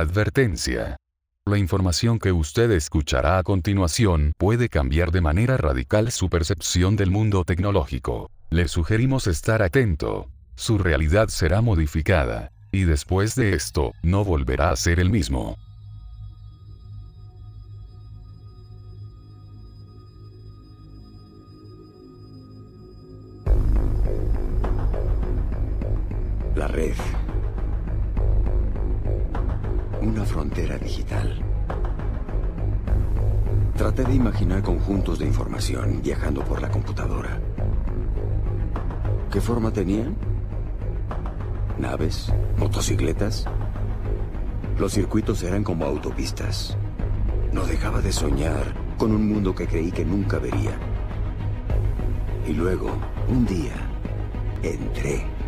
Advertencia. La información que usted escuchará a continuación puede cambiar de manera radical su percepción del mundo tecnológico. Le sugerimos estar atento. Su realidad será modificada. Y después de esto, no volverá a ser el mismo. La red. Una frontera digital. Traté de imaginar conjuntos de información viajando por la computadora. ¿Qué forma tenían? ¿Naves? ¿Motocicletas? Los circuitos eran como autopistas. No dejaba de soñar con un mundo que creí que nunca vería. Y luego, un día, entré.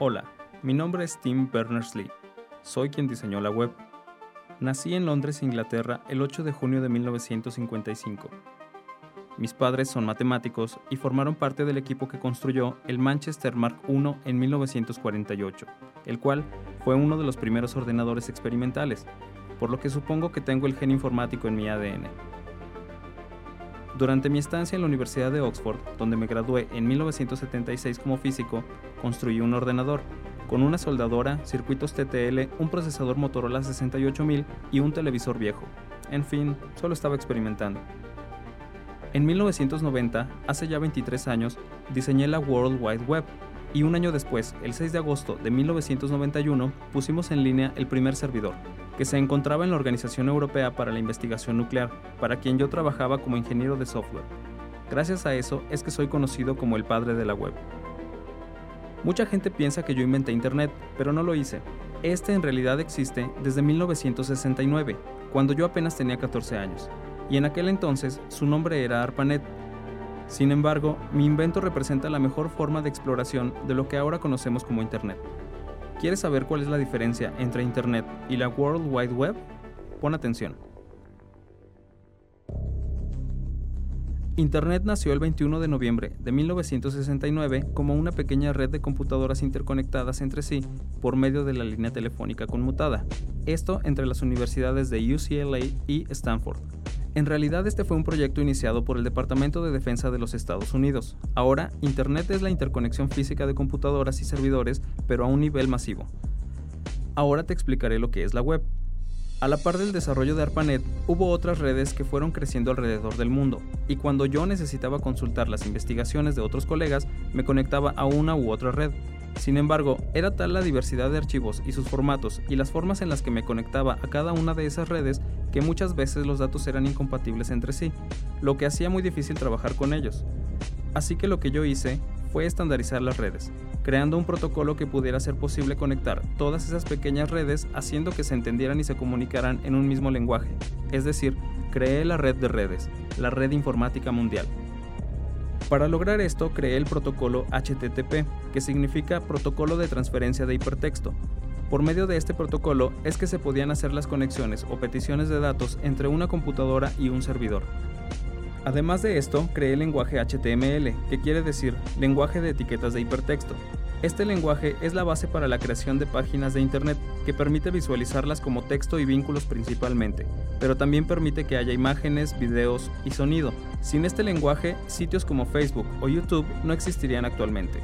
Hola, mi nombre es Tim Berners-Lee. Soy quien diseñó la web. Nací en Londres, Inglaterra, el 8 de junio de 1955. Mis padres son matemáticos y formaron parte del equipo que construyó el Manchester Mark I en 1948, el cual fue uno de los primeros ordenadores experimentales, por lo que supongo que tengo el gen informático en mi ADN. Durante mi estancia en la Universidad de Oxford, donde me gradué en 1976 como físico, construí un ordenador con una soldadora, circuitos TTL, un procesador Motorola 68000 y un televisor viejo. En fin, solo estaba experimentando. En 1990, hace ya 23 años, diseñé la World Wide Web y un año después, el 6 de agosto de 1991, pusimos en línea el primer servidor, que se encontraba en la Organización Europea para la Investigación Nuclear, para quien yo trabajaba como ingeniero de software. Gracias a eso es que soy conocido como el padre de la web. Mucha gente piensa que yo inventé Internet, pero no lo hice. Este en realidad existe desde 1969, cuando yo apenas tenía 14 años, y en aquel entonces su nombre era ARPANET. Sin embargo, mi invento representa la mejor forma de exploración de lo que ahora conocemos como Internet. ¿Quieres saber cuál es la diferencia entre Internet y la World Wide Web? Pon atención. Internet nació el 21 de noviembre de 1969 como una pequeña red de computadoras interconectadas entre sí por medio de la línea telefónica conmutada, esto entre las universidades de UCLA y Stanford. En realidad este fue un proyecto iniciado por el Departamento de Defensa de los Estados Unidos. Ahora, Internet es la interconexión física de computadoras y servidores, pero a un nivel masivo. Ahora te explicaré lo que es la web. A la par del desarrollo de ARPANET, hubo otras redes que fueron creciendo alrededor del mundo, y cuando yo necesitaba consultar las investigaciones de otros colegas, me conectaba a una u otra red. Sin embargo, era tal la diversidad de archivos y sus formatos y las formas en las que me conectaba a cada una de esas redes que muchas veces los datos eran incompatibles entre sí, lo que hacía muy difícil trabajar con ellos. Así que lo que yo hice fue estandarizar las redes, creando un protocolo que pudiera ser posible conectar todas esas pequeñas redes haciendo que se entendieran y se comunicaran en un mismo lenguaje. Es decir, creé la red de redes, la red informática mundial. Para lograr esto creé el protocolo HTTP, que significa Protocolo de Transferencia de Hipertexto. Por medio de este protocolo es que se podían hacer las conexiones o peticiones de datos entre una computadora y un servidor. Además de esto, creé el lenguaje HTML, que quiere decir lenguaje de etiquetas de hipertexto. Este lenguaje es la base para la creación de páginas de Internet, que permite visualizarlas como texto y vínculos principalmente, pero también permite que haya imágenes, videos y sonido. Sin este lenguaje, sitios como Facebook o YouTube no existirían actualmente.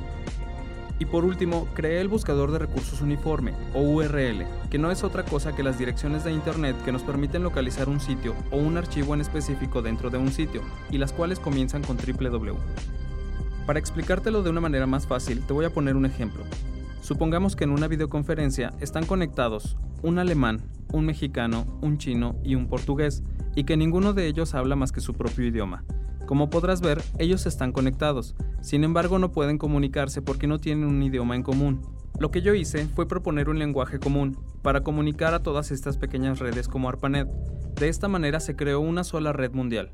Y por último, creé el buscador de recursos uniforme, o URL, que no es otra cosa que las direcciones de Internet que nos permiten localizar un sitio o un archivo en específico dentro de un sitio, y las cuales comienzan con www. Para explicártelo de una manera más fácil, te voy a poner un ejemplo. Supongamos que en una videoconferencia están conectados un alemán, un mexicano, un chino y un portugués, y que ninguno de ellos habla más que su propio idioma. Como podrás ver, ellos están conectados, sin embargo no pueden comunicarse porque no tienen un idioma en común. Lo que yo hice fue proponer un lenguaje común para comunicar a todas estas pequeñas redes como ARPANET. De esta manera se creó una sola red mundial.